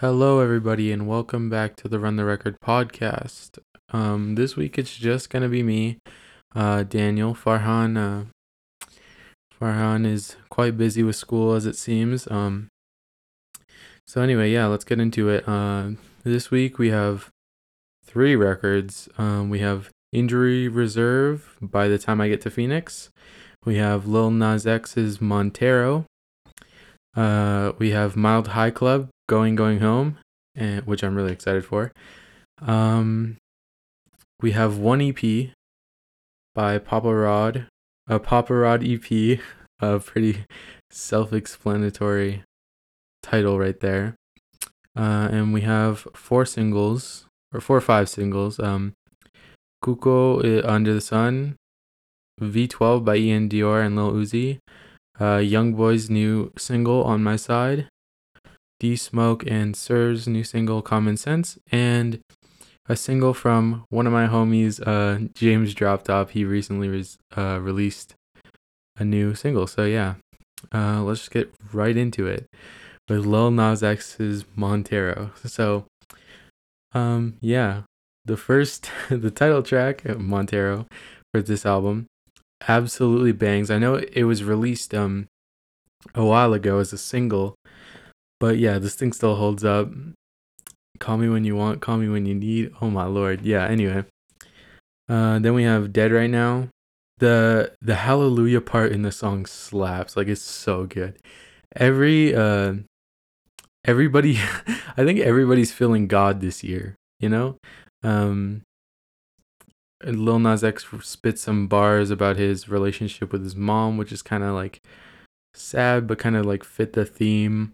Hello, everybody, and welcome back to the Run the Record podcast. Um, this week it's just gonna be me, uh, Daniel Farhan. Uh, Farhan is quite busy with school, as it seems. Um, so anyway, yeah, let's get into it. Uh, this week we have three records. Um, we have Injury Reserve. By the time I get to Phoenix, we have Lil Nas X's Montero. Uh, we have Mild High Club Going Going Home, and which I'm really excited for. Um, we have one EP by Papa Rod, a Papa Rod EP, a pretty self-explanatory title right there. Uh, and we have four singles or four or five singles. Um, Cuco uh, Under the Sun, V12 by Iann Dior and Lil Uzi, uh, Young Boy's new single On My Side, D Smoke and Sir's new single Common Sense, and a single from one of my homies, uh, James Droptop. He recently uh, released a new single. So yeah, uh, let's just get right into it with Lil Nas X's Montero. So, um, yeah, the first, the title track, Montero, for this album absolutely bangs. I know it was released um a while ago as a single, but yeah, this thing still holds up. Call me when you want, call me when you need. Oh my lord. Yeah, anyway. Uh then we have Dead Right Now. The the hallelujah part in the song slaps. Like it's so good. Every uh everybody I think everybody's feeling God this year, you know? Um Lil Nas X spit some bars about his relationship with his mom, which is kind of like sad, but kind of like fit the theme.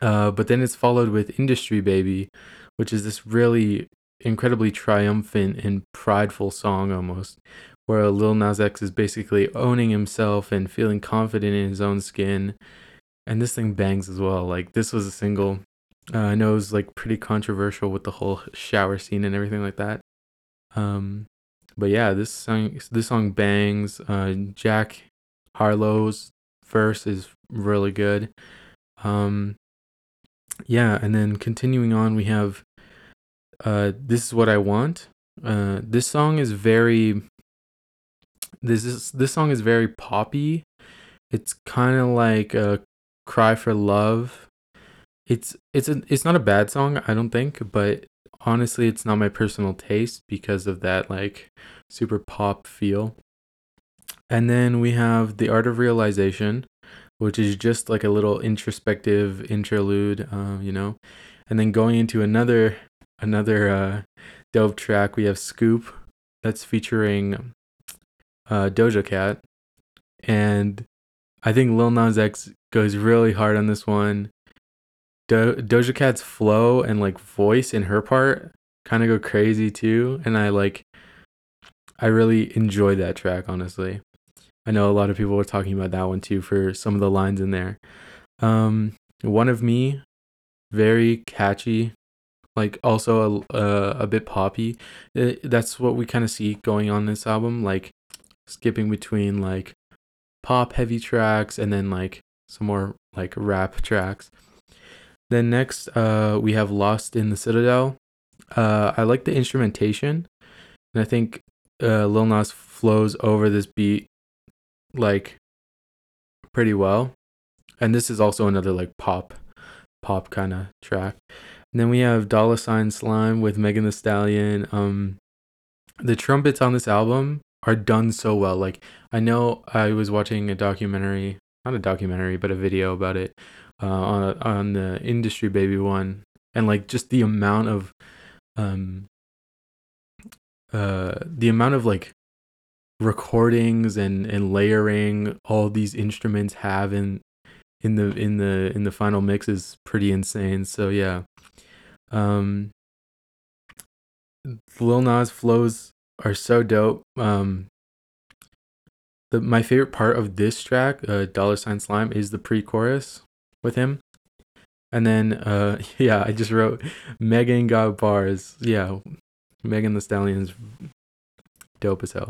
Uh, but then it's followed with Industry Baby, which is this really incredibly triumphant and prideful song almost, where Lil Nas X is basically owning himself and feeling confident in his own skin. And this thing bangs as well. Like, this was a single. Uh, I know it was like pretty controversial with the whole shower scene and everything like that. Um, but yeah, this song this song bangs. Uh, Jack Harlow's verse is really good. Um, yeah, and then continuing on, we have uh, "This Is What I Want." Uh, this song is very. This is this song is very poppy. It's kind of like a cry for love. It's it's a it's not a bad song, I don't think, but honestly it's not my personal taste because of that like super pop feel and then we have the art of realization which is just like a little introspective interlude uh, you know? And then going into another another uh, dope track we have scoop. That's featuring uh, doja cat. And i think lil nas x goes really hard on this one. Do- Doja Cat's flow and like voice in her part kind of go crazy too, and I like I really enjoyed that track honestly. I know a lot of people were talking about that one too for some of the lines in there. Um, one of me, very catchy, like also a a, a bit poppy. It, that's what we kind of see going on this album, like skipping between like pop heavy tracks and then like some more like rap tracks. Then next, uh, we have Lost in the Citadel. Uh, I like the instrumentation, and I think uh, Lil Nas flows over this beat like pretty well. And this is also another like pop, pop kind of track. And then we have Dollar Sign Slime with Megan Thee Stallion. Um, the trumpets on this album are done so well. Like I know I was watching a documentary, not a documentary, but a video about it uh, on on the Industry Baby one, and like just the amount of um uh the amount of like recordings and and layering all these instruments have in in the in the in the final mix is pretty insane. So yeah. Um Lil Nas flows are so dope. Um the my favorite part of this track, uh Dollar Sign Slime, is the pre-chorus with him. And then uh yeah, I just wrote Megan got bars. Yeah. Megan Thee Stallion's dope as hell.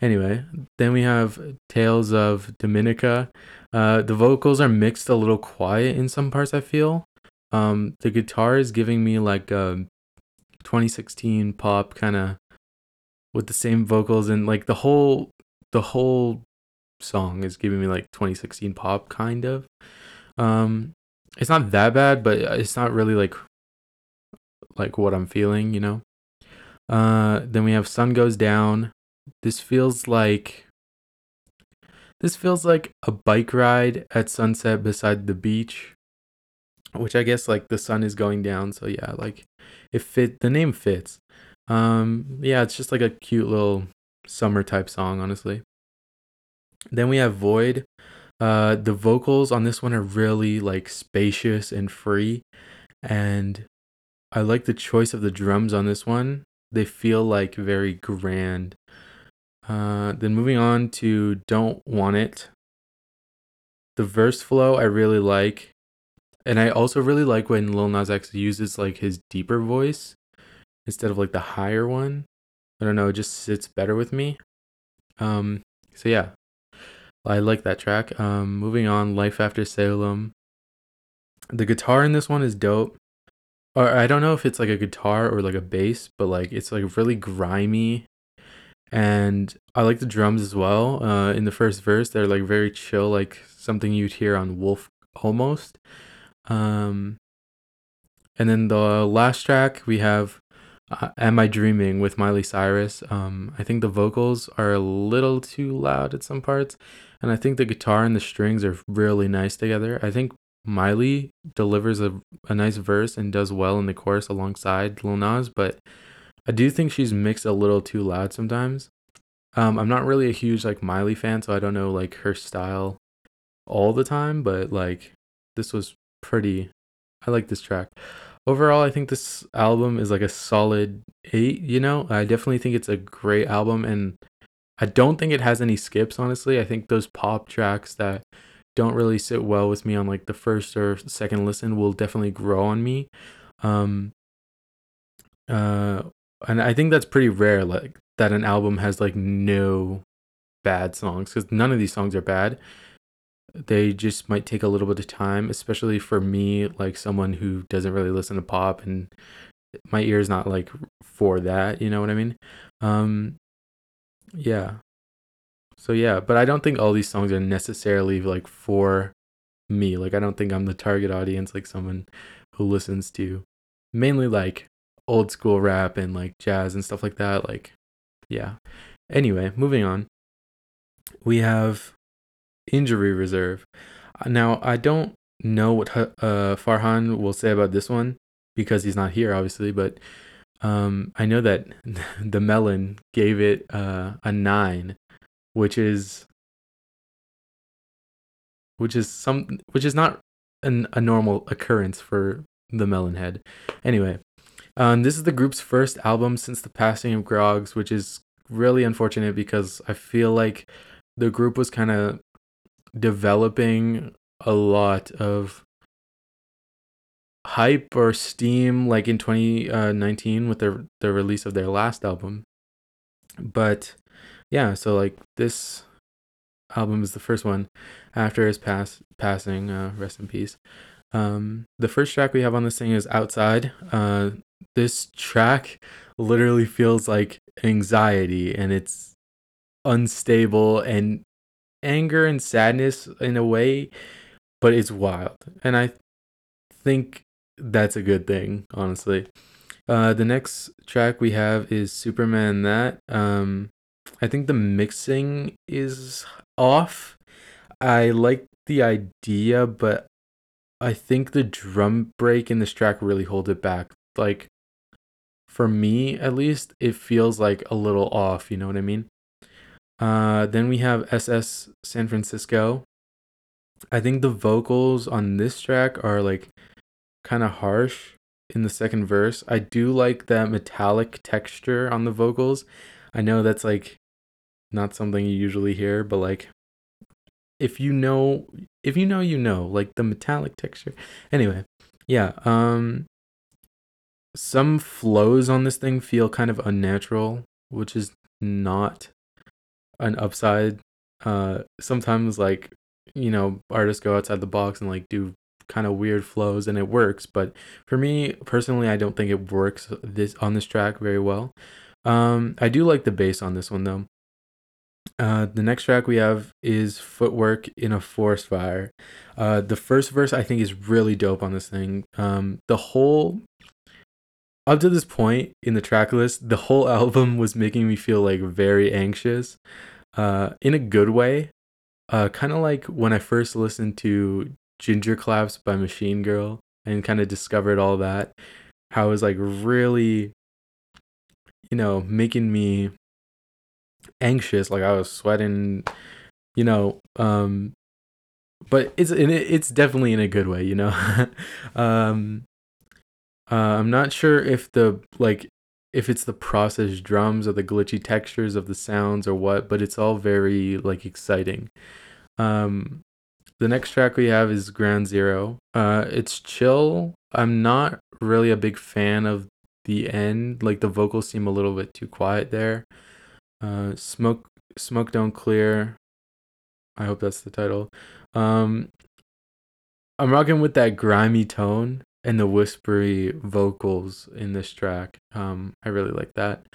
Anyway, then we have Tales of Dominica. Uh the vocals are mixed a little quiet in some parts I feel. Um, the guitar is giving me like a 2016 pop kind of with the same vocals and like the whole the whole song is giving me like 2016 pop kind of. Um, it's not that bad, but it's not really like like what I'm feeling, you know. Uh, then we have Sun Goes Down. This feels like this feels like a bike ride at sunset beside the beach, which I guess like the sun is going down, so yeah, like it fit the name fits. Um yeah, it's just like a cute little summer type song, honestly. Then we have Void. Uh the vocals on this one are really like spacious and free and I like the choice of the drums on this one. They feel like very grand. Uh, then moving on to Don't Want It. The verse flow I really like. And I also really like when Lil Nas X uses like his deeper voice instead of like the higher one. I don't know, it just sits better with me. Um, so yeah, I like that track. Um, moving on, Life After Salem. The guitar in this one is dope or I don't know if it's like a guitar or like a bass, but like it's like really grimy. And I like the drums as well. Uh, in the first verse, they're like very chill, like something you'd hear on Wolf almost. Um, and then the last track we have uh, "Am I Dreaming" with Miley Cyrus. Um, I think the vocals are a little too loud at some parts, and I think the guitar and the strings are really nice together. I think Miley delivers a, a nice verse and does well in the chorus alongside Lil Nas, but I do think she's mixed a little too loud sometimes. Um, I'm not really a huge like Miley fan, so I don't know like her style all the time, but like this was pretty. I like this track. Overall, I think this album is like a solid eight. You know, I definitely think it's a great album, and I don't think it has any skips. Honestly, I think those pop tracks that don't really sit well with me on like the first or second listen will definitely grow on me. Um uh and I think that's pretty rare like that an album has like no bad songs cuz none of these songs are bad. They just might take a little bit of time, especially for me like someone who doesn't really listen to pop and my ear is not like for that, you know what I mean? Um yeah. So yeah, but I don't think all these songs are necessarily like for me. Like I don't think I'm the target audience like someone who listens to mainly like old school rap and like jazz and stuff like that. Like yeah. Anyway, moving on. We have injury reserve. Uh, now, I don't know what uh, Farhan will say about this one because he's not here, obviously, but um, I know that the Melon gave it uh, a nine which is which is some which is not an, a normal occurrence for the Melonhead. Anyway, um, this is the group's first album since the passing of Groggs, which is really unfortunate because I feel like the group was kind of developing a lot of hype or steam like in 2019 with the the release of their last album but yeah, so like this album is the first one after his pass passing. Uh, rest in peace. Um, the first track we have on this thing is "Outside." Uh, this track literally feels like anxiety, and it's unstable and anger and sadness in a way, but it's wild, and I think that's a good thing, honestly. Uh, the next track we have is Superman That. Um, I think the mixing is off. I like the idea, but I think the drum break in this track really holds it back. Like for me at least, it feels like a little off, you know what I mean? Uh then we have SS San Francisco. I think the vocals on this track are like kind of harsh in the second verse. I do like that metallic texture on the vocals. I know that's like not something you usually hear, but like if you know if you know you know, like the metallic texture. Anyway, yeah, um some flows on this thing feel kind of unnatural, which is not an upside. Uh sometimes like, you know, artists go outside the box and like do kind of weird flows and it works, but for me personally, I don't think it works this on this track very well. Um, I do like the bass on this one though. Uh, the next track we have is Footwork in a Forest Fire. Uh, the first verse I think is really dope on this thing. Um, the whole up to this point in the track list, the whole album was making me feel like very anxious, uh, in a good way. Uh, kind of like when I first listened to Ginger Claps by Machine Girl and kind of discovered all that, how it was like really, you know, making me anxious. Like I was sweating, you know, um, but it's it's definitely in a good way, you know. um, uh, I'm not sure if the like if it's the processed drums or the glitchy textures of the sounds or what, but it's all very like exciting. Um, the next track we have is Ground Zero. Uh, it's chill. I'm not really a big fan of the end. Like the vocals seem a little bit too quiet there. Uh, smoke, smoke don't clear. I hope that's the title. Um, I'm rocking with that grimy tone and the whispery vocals in this track. Um, I really like that.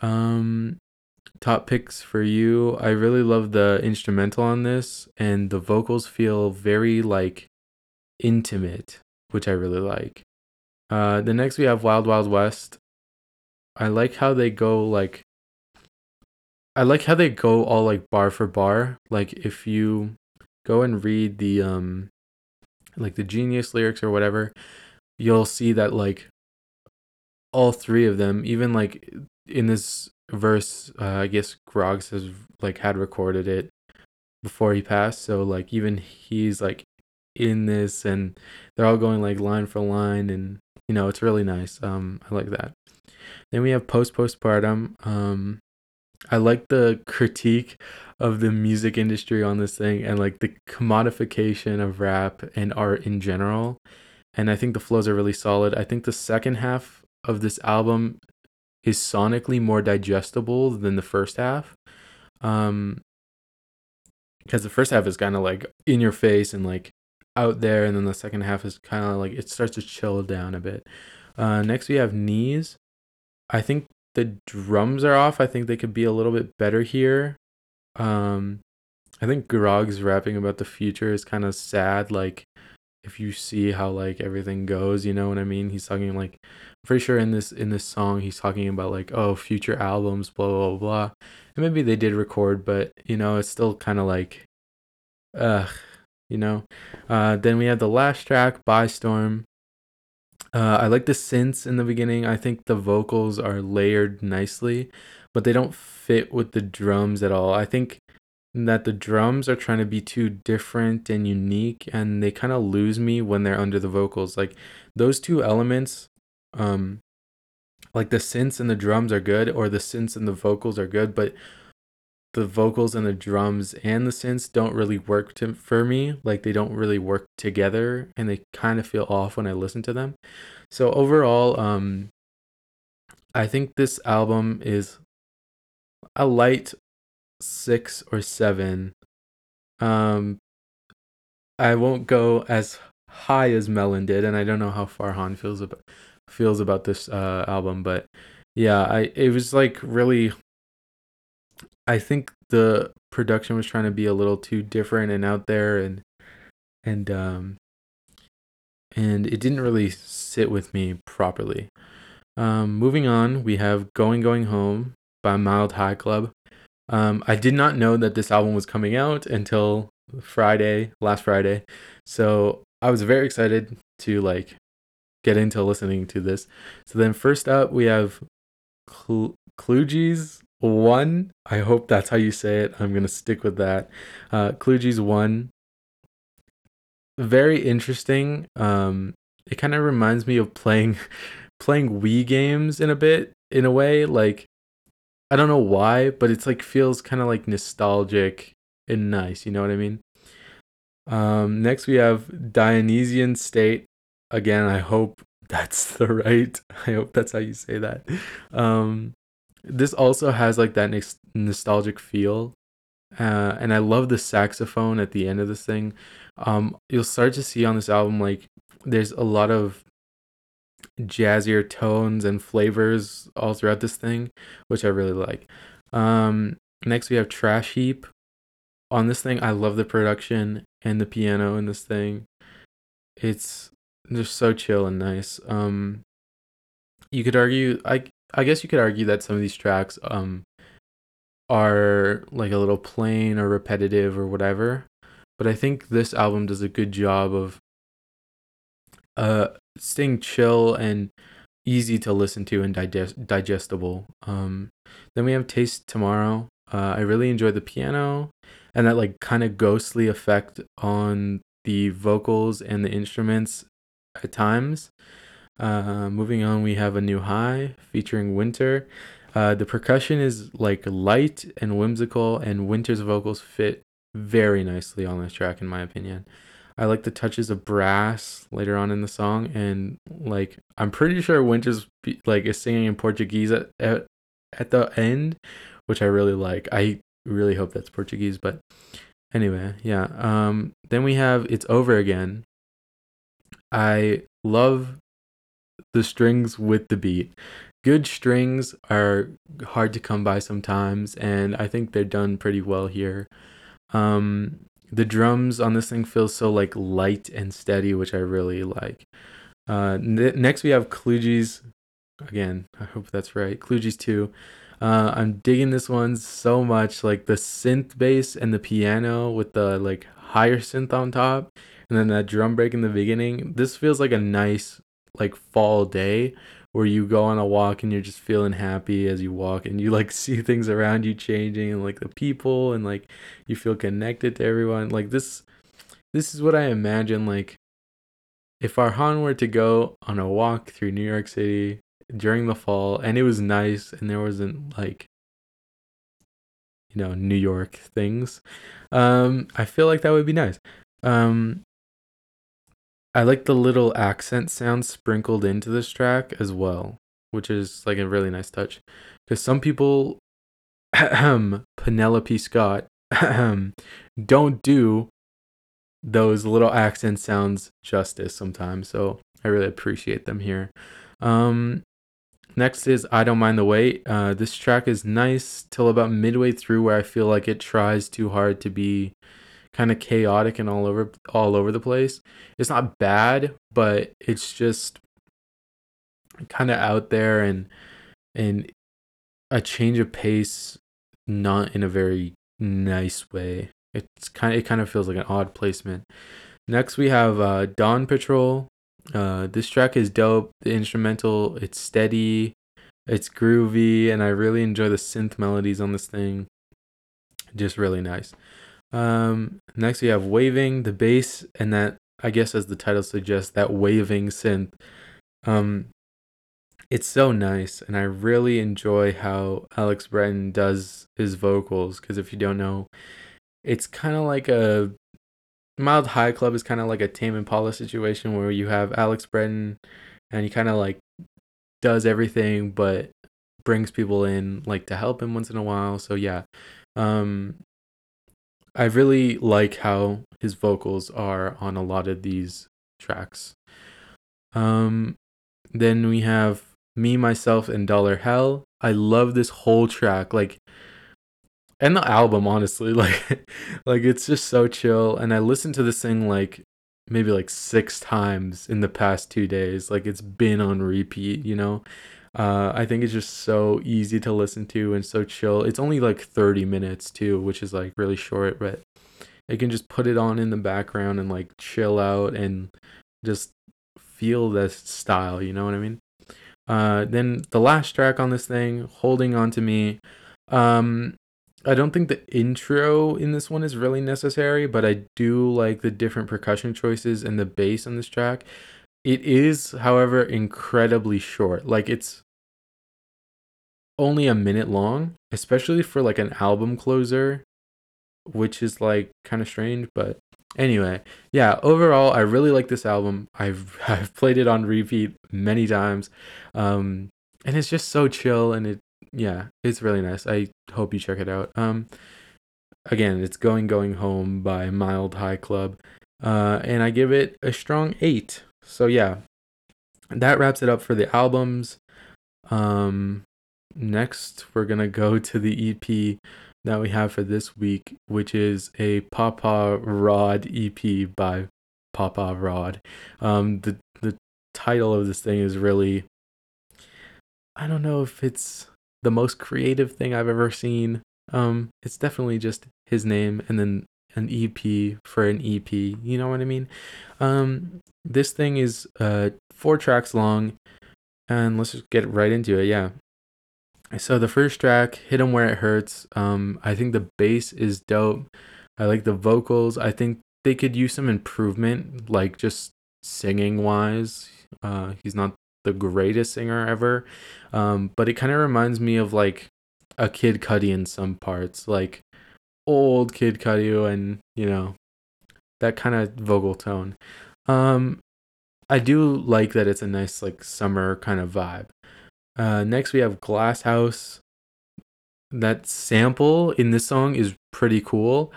Um, top picks for you. I really love the instrumental on this, and the vocals feel very like intimate, which I really like. Uh, the next we have Wild Wild West. I like how they go like. I like how they go all like bar for bar. Like if you go and read the um like the genius lyrics or whatever, you'll see that like all three of them, even like in this verse, uh, I guess Groggs has like had recorded it before he passed, so like even he's like in this, and they're all going like line for line, and you know it's really nice. Um, I like that. Then we have post postpartum. Um, I like the critique of the music industry on this thing and like the commodification of rap and art in general. And I think the flows are really solid. I think the second half of this album is sonically more digestible than the first half. Um because the first half is kind of like in your face and like out there and then the second half is kind of like it starts to chill down a bit. Uh next we have knees. I think the drums are off. I think they could be a little bit better here. Um, I think Grog's rapping about the future is kind of sad. Like, if you see how like everything goes, you know what I mean. He's talking like, I'm pretty sure in this in this song he's talking about like, oh, future albums, blah blah blah. And maybe they did record, but you know, it's still kind of like, ugh, you know. Uh, then we have the last track, Bye Storm. Uh, I like the synths in the beginning. I think the vocals are layered nicely, but they don't fit with the drums at all. I think that the drums are trying to be too different and unique, and they kind of lose me when they're under the vocals. Like those two elements, um, like the synths and the drums are good, or the synths and the vocals are good, but the vocals and the drums and the synths don't really work to, for me. Like they don't really work together and they kind of feel off when I listen to them. So overall, um I think this album is a light 6 or 7. Um I won't go as high as Melon did and I don't know how Farhan feels about feels about this uh album, but yeah, I it was like really I think the production was trying to be a little too different and out there and and um and it didn't really sit with me properly. Um, moving on, we have Going Going Home by Mild High Club. Um, I did not know that this album was coming out until Friday, last Friday. So I was very excited to like get into listening to this. So then first up we have Cl- Cluji's one. I hope that's how you say it. I'm gonna stick with that. Uh, Kluge's one. Very interesting. Um, it kind of reminds me of playing playing Wii games in a bit, in a way. Like, I don't know why, but it's like feels kind of like nostalgic and nice. You know what I mean? Um, next we have Dionysian State. Again, I hope that's the right. I hope that's how you say that. Um, this also has like that nostalgic feel uh, and I love the saxophone at the end of this thing. Um, you'll start to see on this album like there's a lot of jazzier tones and flavors all throughout this thing, which I really like. Um, next we have Trash Heap. On this thing, I love the production and the piano in this thing. It's just so chill and nice. Um, you could argue, I I guess you could argue that some of these tracks um are like a little plain or repetitive or whatever, but I think this album does a good job of uh staying chill and easy to listen to and digest digestible. Um, then we have Taste Tomorrow. Uh, I really enjoy the piano and that like kind of ghostly effect on the vocals and the instruments at times. Uh, moving on, we have a new high featuring Winter. Uh, the percussion is like light and whimsical, and Winter's vocals fit very nicely on this track, in my opinion. I like the touches of brass later on in the song, and like I'm pretty sure Winter's like is singing in Portuguese at, at at the end, which I really like. I really hope that's Portuguese, but anyway, yeah. Um, then we have "It's Over Again." I love the strings with the beat. Good strings are hard to come by sometimes, and I think they're done pretty well here. Um, the drums on this thing feel so like light and steady, which I really like. Uh, n- next we have Klugis. Again, I hope that's right. Klugis 2. Uh, I'm digging this one so much. Like the synth bass and the piano with the like higher synth on top, and then that drum break in the beginning. This feels like a nice like fall day where you go on a walk and you're just feeling happy as you walk and you like see things around you changing and like the people and like you feel connected to everyone. Like this this is what i imagine like if Farhan were to go on a walk through new york city during the fall and it was nice and there wasn't like you know new york things um i feel like that would be nice. Um I like the little accent sound sprinkled into this track as well, which is like a really nice touch. Because some people, Penelope Scott, don't do those little accent sounds justice sometimes. So I really appreciate them here. Um, next is I Don't Mind the Wait. Uh, this track is nice till about midway through where I feel like it tries too hard to be kind of chaotic and all over all over the place. It's not bad, but it's just kind of out there and and a change of pace not in a very nice way. It's kind of it kind of feels like an odd placement. Next we have uh, Dawn Patrol. Uh, this track is dope. The instrumental, it's steady, it's groovy, and I really enjoy the synth melodies on this thing. Just really nice. Um, next we have waving the bass, and that I guess as the title suggests, that waving synth. Um, it's so nice, and I really enjoy how Alex Brettin does his vocals. Because if you don't know, it's kind of like a mild high club is kind of like a Tame Impala situation where you have Alex Brettin, and he kind of like does everything, but brings people in like to help him once in a while. So yeah, um, I really like how his vocals are on a lot of these tracks. Um, then we have Me, Myself, and Dollar Hell. I love this whole track, like, and the album, honestly, like, like it's just so chill. And I listened to this thing like maybe like six times in the past two days. Like it's been on repeat, you know. Uh, I think it's just so easy to listen to and so chill. It's only like 30 minutes too, which is like really short, but I can just put it on in the background and like chill out and just feel this style, you know what I mean? Uh, then the last track on this thing, Holding On to Me. Um, I don't think the intro in this one is really necessary, but I do like the different percussion choices and the bass on this track. It is, however, incredibly short. Like it's only a minute long, especially for like an album closer, which is like kind of strange, but anyway, yeah, overall I really like this album. I've I've played it on repeat many times. Um and it's just so chill and it yeah, it's really nice. I hope you check it out. Um again, it's Going Going Home by Mild High Club. Uh, and I give it a strong eight. So yeah, that wraps it up for the albums. Um, next, we're gonna go to the EP that we have for this week, which is a Papa Rod EP by Papa Rod. Um, the the title of this thing is really, I don't know if it's the most creative thing I've ever seen. Um, it's definitely just his name and then an EP for an EP. You know what I mean? Um, this thing is uh four tracks long, and let's just get right into it. Yeah. So the first track, "Hit 'Em Where It Hurts." Um, I think the bass is dope. I like the vocals. I think they could use some improvement, like just singing wise. Uh, he's not the greatest singer ever, um, but it kind of reminds me of like a Kid Cudi in some parts, like old Kid Cudi, and you know that kind of vocal tone. Um, I do like that it's a nice like summer kind of vibe. Uh, next we have Glass House. That sample in this song is pretty cool,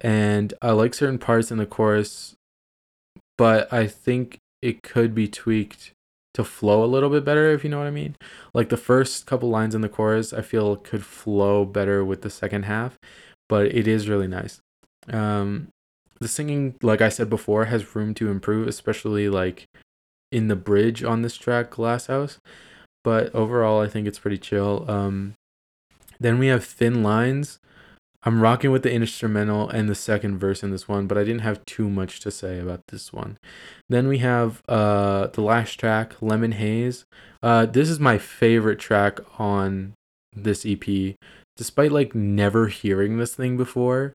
and I like certain parts in the chorus, but I think it could be tweaked to flow a little bit better if you know what I mean. Like the first couple lines in the chorus, I feel could flow better with the second half, but it is really nice. Um, the singing, like I said before, has room to improve, especially like in the bridge on this track, Glass House. But overall, I think it's pretty chill. Um, then we have Thin Lines. I'm rocking with the instrumental and the second verse in this one, but I didn't have too much to say about this one. Then we have uh the last track, Lemon Haze. Uh this is my favorite track on this EP. Despite like never hearing this thing before,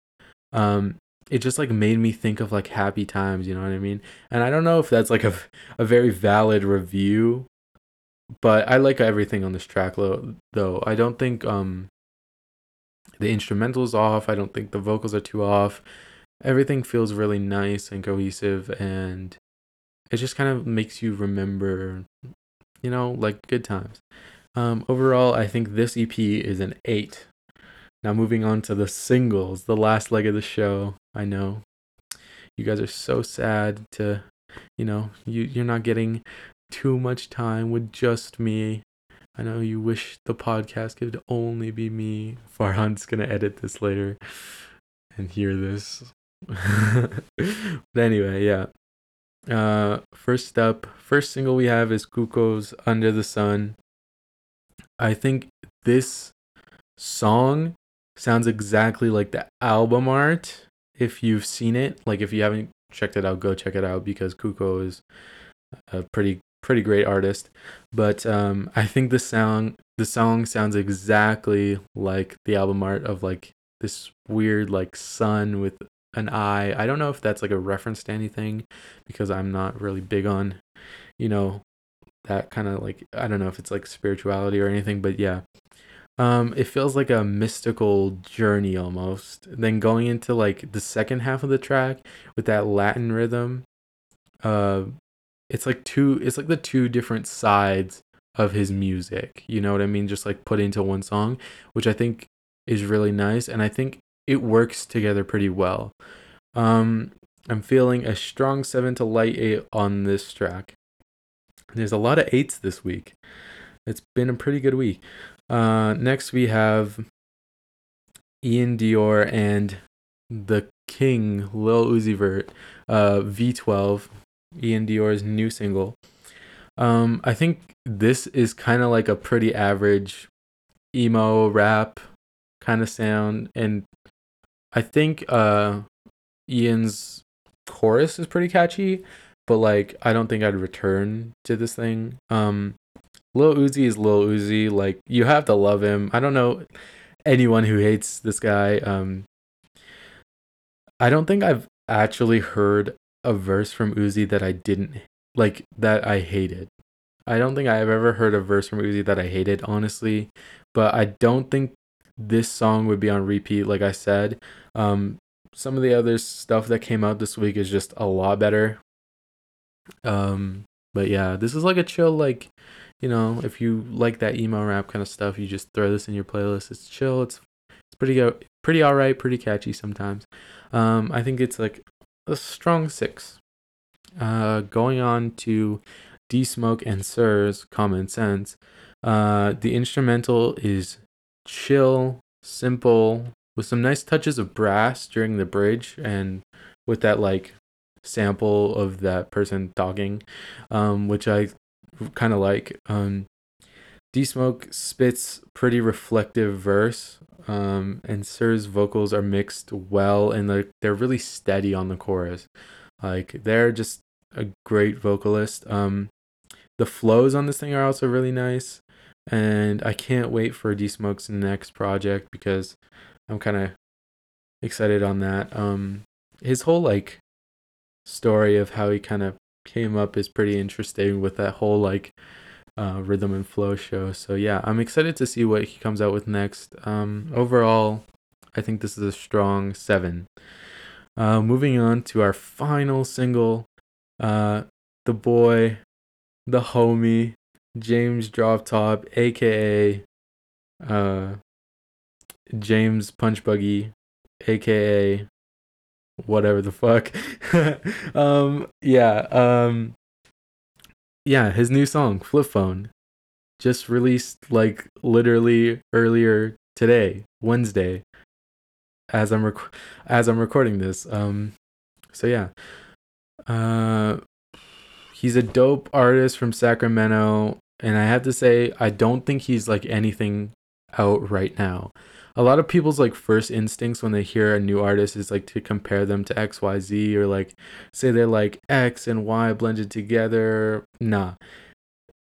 um it just like made me think of like happy times, you know what I mean? And I don't know if that's like a a very valid review, but I like everything on this track though. I don't think um the instrumentals off. I don't think the vocals are too off. Everything feels really nice and cohesive, and it just kind of makes you remember, you know, like good times. Um, overall, I think this EP is an eight. Now, moving on to the singles, the last leg of the show. I know you guys are so sad to, you know, you you're not getting too much time with just me I know you wish the podcast could only be me. Farhan's gonna edit this later and hear this. but anyway, yeah. Uh, first up, first single we have is Cuco's Under the Sun. I think this song sounds exactly like the album art. If you've seen it, like if you haven't checked it out, go check it out because Cuco is a pretty pretty great artist. But um, I think the song the song sounds exactly like the album art of like this weird like sun with an eye. I don't know if that's like a reference to anything because I'm not really big on, you know, that kind of like I don't know if it's like spirituality or anything, but yeah. Um, it feels like a mystical journey almost. Then going into like the second half of the track with that Latin rhythm, uh, it's like two it's like the two different sides of his music you know what i mean? Just like put into one song which i think is really nice and i think it works together pretty well. Um i'm feeling a strong 7 to light 8 on this track. There's a lot of 8s this week. It's been a pretty good week uh next we have Iann Dior and the king lil uzi vert uh v12 Iann Dior's new single. Um, I think this is kind of like a pretty average emo rap kind of sound, and I think uh, Iann's chorus is pretty catchy, but like I don't think I'd return to this thing. Um, Lil Uzi is Lil Uzi. Like you have to love him. I don't know anyone who hates this guy. Um, I don't think I've actually heard a verse from Uzi that I didn't like that I hated. I don't think I've ever heard a verse from Uzi that I hated, honestly. But I don't think this song would be on repeat, like I said. Um, some of the other stuff that came out this week is just a lot better. Um, but yeah, this is like a chill, like, you know, if you like that emo rap kind of stuff, you just throw this in your playlist. It's chill. It's it's pretty good. pretty alright, pretty catchy sometimes. Um, I think it's like a strong six. Uh, going on to D Smoke and Sir's Common Sense. Uh, the instrumental is chill, simple, with some nice touches of brass during the bridge and with that like sample of that person talking, um, which I kind of like. Um, D Smoke spits pretty reflective verse, um, and Sir's vocals are mixed well, and they're, they're really steady on the chorus. Like they're just a great vocalist. Um, the flows on this thing are also really nice, and I can't wait for D Smoke's next project because I'm kind of excited on that. Um, his whole like story of how he kind of came up is pretty interesting with that whole like uh, rhythm and flow show. So yeah, I'm excited to see what he comes out with next. Um, overall, I think this is a strong seven. Uh, moving on to our final single, uh, the boy, the homie, James Droptop, aka uh, James Punch Buggy, aka whatever the fuck. um, yeah, um, yeah, his new song, Flip Phone, just released like literally earlier today, Wednesday, as I'm rec- as I'm recording this. Um, so yeah, uh, he's a dope artist from Sacramento, and I have to say, I don't think he's like anything out right now a lot of people's like first instincts when they hear a new artist is like to compare them to XYZ or like say they're like X and Y blended together. Nah.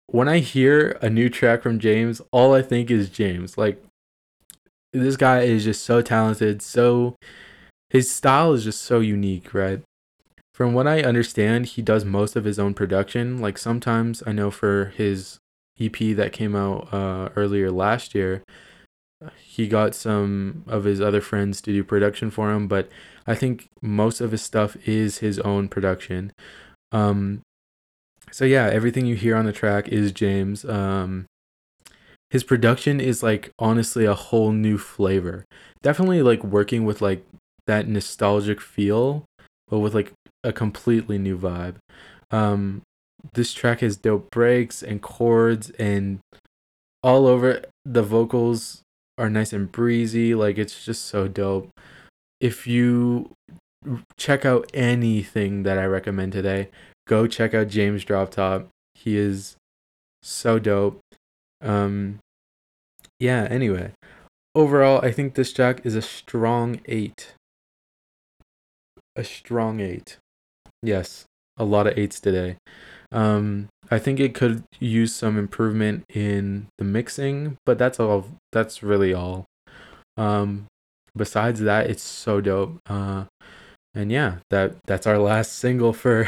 When I hear a new track from James, all I think is James. Like this guy is just so talented, so his style is just so unique, right? From what I understand, he does most of his own production. Like sometimes I know for his EP that came out uh, earlier last year, he got some of his other friends to do production for him, but I think most of his stuff is his own production. Um, so yeah, everything you hear on the track is James. Um, his production is like honestly a whole new flavor. Definitely like working with like that nostalgic feel, but with like a completely new vibe. Um, this track has dope breaks and chords and all over the vocals are nice and breezy. Like it's just so dope. If you check out anything that I recommend today, go check out James Droptop. He is so dope. Um yeah, anyway. Overall, I think this jack is a strong 8. A strong 8. Yes, a lot of 8s today. Um, I think it could use some improvement in the mixing, but that's all. That's really all. Um, besides that, it's so dope. Uh, and yeah, that that's our last single for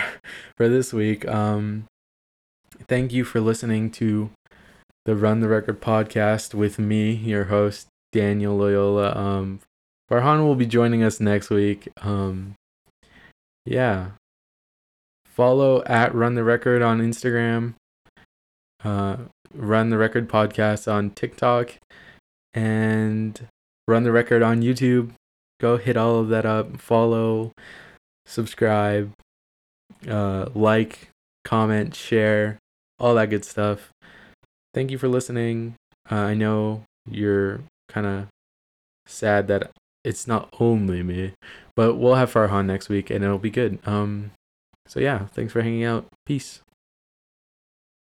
for this week. Um, thank you for listening to the Run the Record podcast with me, your host Daniel Loyola. Um, Farhan will be joining us next week. Um, yeah, follow at Run the Record on Instagram, uh, Run the Record podcast on TikTok, and Run the Record on YouTube. Go hit all of that up. Follow, subscribe, uh, like, comment, share, all that good stuff. Thank you for listening. Uh, I know you're kind of sad that it's not only me, but we'll have Farhan next week and it'll be good. Um, so yeah, thanks for hanging out. Peace.